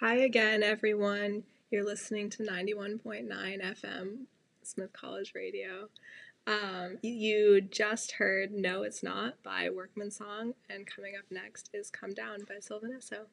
Hi again, everyone. You're listening to 91.9 FM, Smith College Radio. Um, you just heard No It's Not by Workman Song, and coming up next is Come Down by Sylvan Esso.